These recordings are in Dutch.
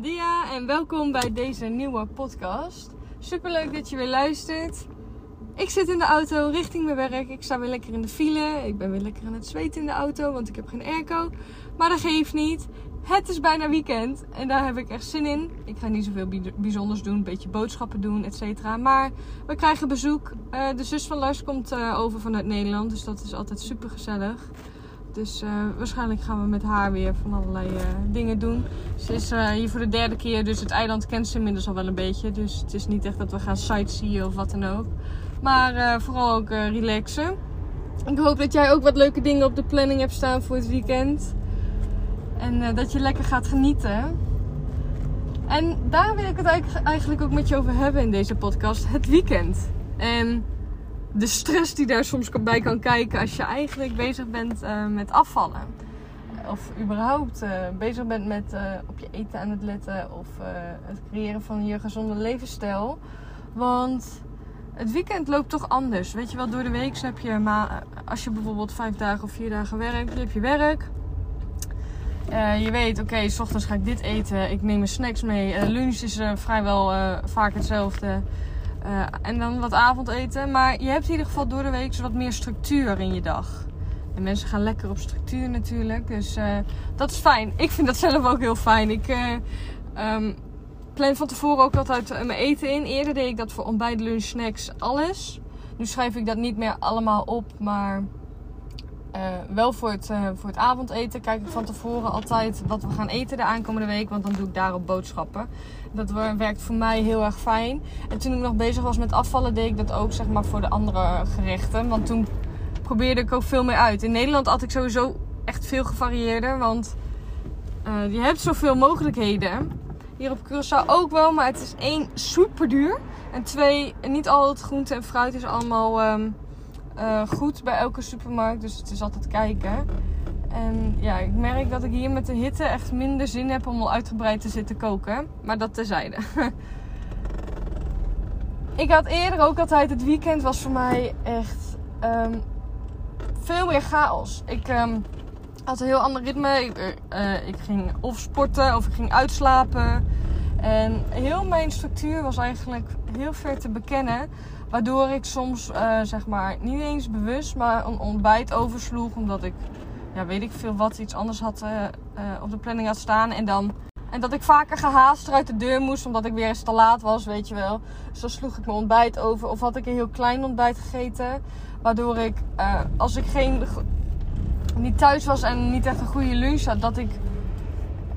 Dia en welkom bij deze nieuwe podcast. Superleuk dat je weer luistert. Ik zit in de auto richting mijn werk. Ik sta weer lekker in de file. Ik ben weer lekker aan het zweten in de auto, want ik heb geen airco. Maar dat geeft niet. Het is bijna weekend en daar heb ik echt zin in. Ik ga niet zoveel bijzonders doen, een beetje boodschappen doen, et cetera. Maar we krijgen bezoek. Uh, de zus van Lars komt uh, over vanuit Nederland, dus dat is altijd super gezellig. Dus uh, waarschijnlijk gaan we met haar weer van allerlei uh, dingen doen. Ze is uh, hier voor de derde keer, dus het eiland kent ze inmiddels al wel een beetje. Dus het is niet echt dat we gaan sightseeën of wat dan ook. Maar vooral ook relaxen. Ik hoop dat jij ook wat leuke dingen op de planning hebt staan voor het weekend. En dat je lekker gaat genieten. En daar wil ik het eigenlijk ook met je over hebben in deze podcast. Het weekend. En de stress die daar soms bij kan kijken als je eigenlijk bezig bent uh, met afvallen. Of überhaupt uh, bezig bent met uh, op je eten aan het letten of het creëren van je gezonde levensstijl. Want het weekend loopt toch anders. Weet je wel, door de week heb je, maar als je bijvoorbeeld vijf dagen of vier dagen werkt, heb je werk. je weet, oké, s ochtends ga ik dit eten. Ik neem mijn snacks mee. lunch is vrijwel vaak hetzelfde. Uh, en dan wat avondeten. Maar je hebt in ieder geval door de week wat meer structuur in je dag. En mensen gaan lekker op structuur natuurlijk. Dus uh, dat is fijn. Ik vind dat zelf ook heel fijn. Ik uh, um, plan van tevoren ook altijd mijn eten in. Eerder deed ik dat voor ontbijt, lunch, snacks, alles. Nu schrijf ik dat niet meer allemaal op. Maar wel voor het, voor het avondeten kijk ik van tevoren altijd wat we gaan eten de aankomende week. Want dan doe ik daarop boodschappen. Dat werkt voor mij heel erg fijn. En toen ik nog bezig was met afvallen, deed ik dat ook zeg maar voor de andere gerechten. Want toen probeerde ik ook veel meer uit. In Nederland had ik sowieso echt veel gevarieerder. Want uh, je hebt zoveel mogelijkheden. Hier op Curaçao ook wel, maar het is één super duur. En twee, niet al het groente en fruit is allemaal um, uh, goed bij elke supermarkt. Dus het is altijd kijken. En ja, ik merk dat ik hier met de hitte echt minder zin heb om al uitgebreid te zitten koken. Maar dat terzijde. ik had eerder ook altijd, het weekend was voor mij echt um, veel meer chaos. Ik um, had een heel ander ritme. Uh, ik ging of sporten of ik ging uitslapen. En heel mijn structuur was eigenlijk heel ver te bekennen. Waardoor ik soms, uh, zeg maar, niet eens bewust, maar een ontbijt oversloeg. Omdat ik ja, weet ik veel wat, iets anders had uh, uh, op de planning had staan. En, dan, en dat ik vaker gehaast eruit de deur moest, omdat ik weer eens te laat was, weet je wel. Dus dan sloeg ik mijn ontbijt over. Of had ik een heel klein ontbijt gegeten. Waardoor ik, als ik geen, niet thuis was en niet echt een goede lunch had, dat ik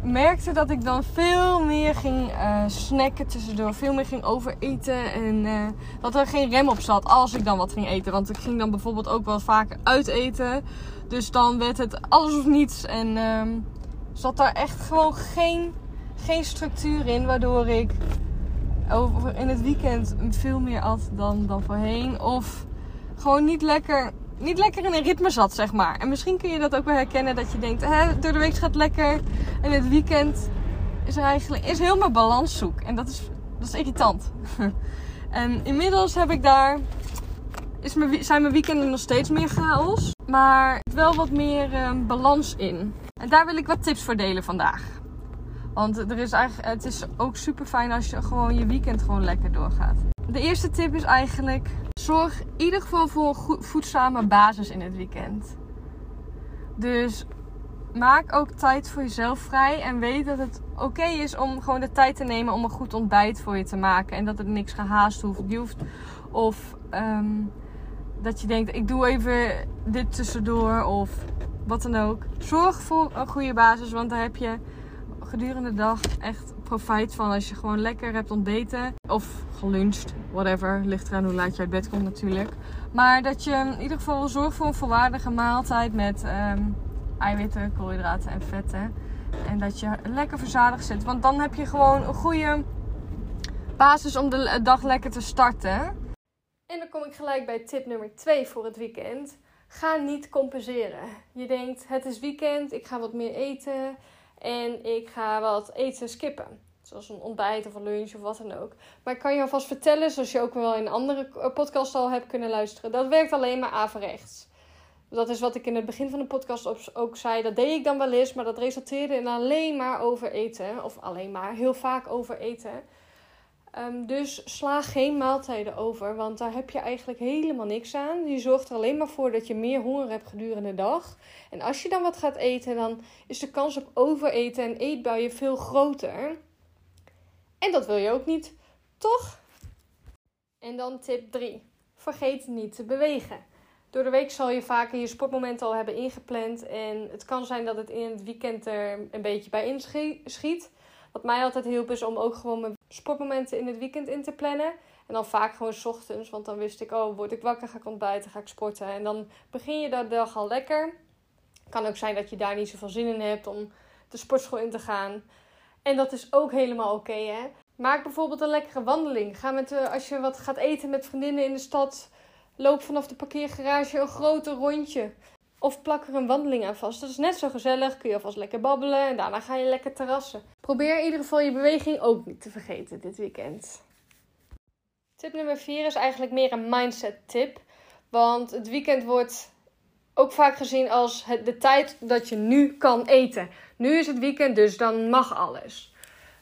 merkte dat ik dan veel meer ging uh, snacken tussendoor. Veel meer ging overeten. En uh, dat er geen rem op zat als ik dan wat ging eten. Want ik ging dan bijvoorbeeld ook wel vaker uiteten. Dus dan werd het alles of niets. En um, zat daar echt gewoon geen, geen structuur in. Waardoor ik over in het weekend veel meer at dan, dan voorheen. Of gewoon niet lekker, niet lekker in een ritme zat, zeg maar. En misschien kun je dat ook wel herkennen. Dat je denkt, hè, door de week gaat lekker. En het weekend is er eigenlijk is heel mijn balans zoek. En dat is, dat is irritant. en inmiddels heb ik daar is mijn, zijn mijn weekenden nog steeds meer chaos. Maar wel wat meer um, balans in. En daar wil ik wat tips voor delen vandaag. Want er is eigenlijk, het is ook super fijn als je gewoon je weekend gewoon lekker doorgaat. De eerste tip is eigenlijk: zorg in ieder geval voor een voedzame basis in het weekend. Dus maak ook tijd voor jezelf vrij. En weet dat het oké is om gewoon de tijd te nemen om een goed ontbijt voor je te maken. En dat het niks gehaast hoeft. Hoeft of um, dat je denkt, ik doe even dit tussendoor of wat dan ook. Zorg voor een goede basis, want daar heb je gedurende de dag echt profijt van als je gewoon lekker hebt ontbeten of geluncht, whatever. Ligt eraan hoe laat je uit bed komt natuurlijk. Maar dat je in ieder geval zorgt voor een volwaardige maaltijd met um, eiwitten, koolhydraten en vetten. En dat je lekker verzadigd zit. Want dan heb je gewoon een goede basis om de dag lekker te starten. En dan kom ik gelijk bij tip nummer 2 voor het weekend. Ga niet compenseren. Je denkt, het is weekend, ik ga wat meer eten en ik ga wat eten skippen. Zoals een ontbijt of een lunch of wat dan ook. Maar ik kan je alvast vertellen, zoals je ook wel in andere podcast al hebt kunnen luisteren, dat werkt alleen maar averechts. Dat is wat ik in het begin van de podcast ook zei. Dat deed ik dan wel eens, maar dat resulteerde in alleen maar over eten. Of alleen maar, heel vaak over eten. Ehm, dus sla geen maaltijden over, want daar heb je eigenlijk helemaal niks aan. Je zorgt er alleen maar voor dat je meer honger hebt gedurende de dag. En als je dan wat gaat eten, dan is de kans op overeten en eetbuien veel groter. En dat wil je ook niet, toch? En dan tip 3. Vergeet niet te bewegen. Door de week zal je vaker je sportmomenten al hebben ingepland. En het kan zijn dat het in het weekend er een beetje bij inschiet. Wat mij altijd hielp is om ook gewoon mijn sportmomenten in het weekend in te plannen. En dan vaak gewoon s ochtends. Want dan wist ik, oh, word ik wakker, ga ik ontbijten, ga ik sporten. En dan begin je de dag al lekker. Kan ook zijn dat je daar niet zoveel zin in hebt om de sportschool in te gaan. En dat is ook helemaal oké, hè. Maak bijvoorbeeld een lekkere wandeling. Ga met, uh, als je wat gaat eten met vriendinnen in de stad, loop vanaf de parkeergarage een grote rondje. Of plak er een wandeling aan vast. Dat is net zo gezellig. Kun je alvast lekker babbelen en daarna ga je lekker terrassen. Probeer in ieder geval je beweging ook niet te vergeten dit weekend. Tip nummer 4 is eigenlijk meer een mindset tip. Want het weekend wordt ook vaak gezien als de tijd dat je nu kan eten. Nu is het weekend, dus dan mag alles.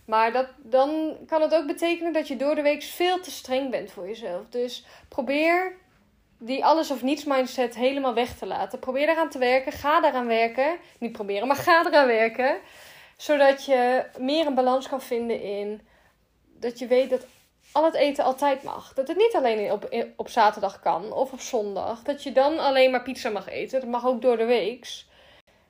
Maar dat, dan kan het ook betekenen dat je door de week veel te streng bent voor jezelf. Dus probeer die alles of niets mindset helemaal weg te laten. Probeer eraan te werken. Ga daaraan werken. Niet proberen, maar ga eraan werken. Zodat je meer een balans kan vinden in dat je weet dat al het eten altijd mag. Dat het niet alleen op, op zaterdag kan of op zondag. Dat je dan alleen maar pizza mag eten. Dat mag ook door de weeks.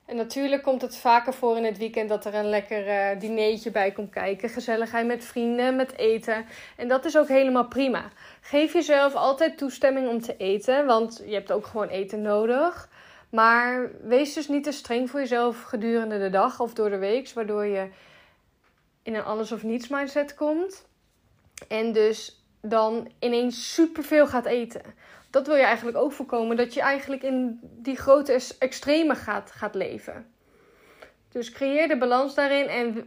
En natuurlijk komt het vaker voor in het weekend dat er een lekker uh, dinertje bij komt kijken. Gezelligheid met vrienden, met eten. En dat is ook helemaal prima. Geef jezelf altijd toestemming om te eten, want je hebt ook gewoon eten nodig. Maar wees dus niet te streng voor jezelf gedurende de dag of door de week, waardoor je in een alles of niets mindset komt. En dus dan ineens superveel gaat eten dat wil je eigenlijk ook voorkomen. Dat je eigenlijk in die grote extreme gaat, gaat leven. Dus creëer de balans daarin en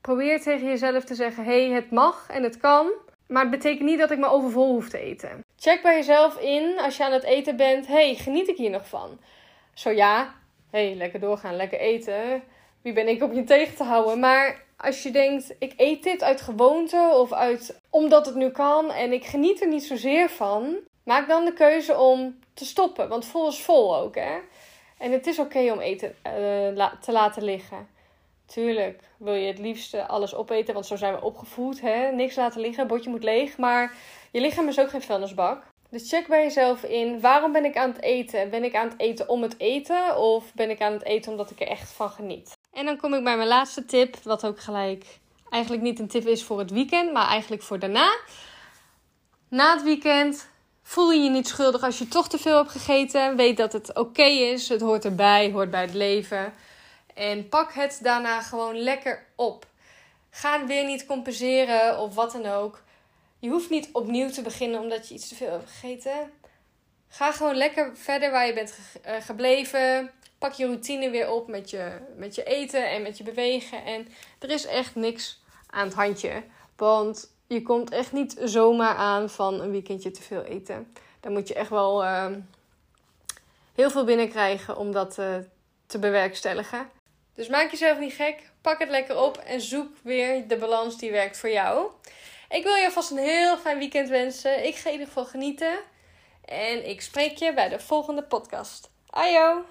probeer tegen jezelf te zeggen: hé, hey, het mag en het kan. Maar het betekent niet dat ik me overvol hoef te eten. Check bij jezelf in als je aan het eten bent: hey, geniet ik hier nog van? Zo ja, hey, lekker doorgaan, lekker eten. Wie ben ik om je tegen te houden? Maar als je denkt: ik eet dit uit gewoonte of uit omdat het nu kan en ik geniet er niet zozeer van, Maak dan de keuze om te stoppen, want vol is vol ook, hè. En het is oké om eten uh, te laten liggen. Tuurlijk wil je het liefste alles opeten, want zo zijn we opgevoed, hè. Niks laten liggen, bordje moet leeg, maar je lichaam is ook geen vuilnisbak. Dus check bij jezelf in, waarom ben ik aan het eten? Ben ik aan het eten om het eten of ben ik aan het eten omdat ik er echt van geniet? En dan kom ik bij mijn laatste tip, wat ook gelijk eigenlijk niet een tip is voor het weekend, maar eigenlijk voor daarna. Na het weekend Voel je je niet schuldig als je toch te veel hebt gegeten. Weet dat het oké is. Het hoort erbij, hoort bij het leven. En pak het daarna gewoon lekker op. Ga weer niet compenseren of wat dan ook. Je hoeft niet opnieuw te beginnen omdat je iets te veel hebt gegeten. Ga gewoon lekker verder waar je bent eh, gebleven. Pak je routine weer op met je, met je eten en met je bewegen. En er is echt niks aan het handje. Want je komt echt niet zomaar aan van een weekendje te veel eten. Dan moet je echt wel ehm, heel veel binnenkrijgen om dat uh, te bewerkstelligen. Dus maak jezelf niet gek. Pak het lekker op en zoek weer de balans die werkt voor jou. Ik wil je vast een heel fijn weekend wensen. Ik ga in ieder geval genieten. En ik spreek je bij de volgende podcast. Ajo!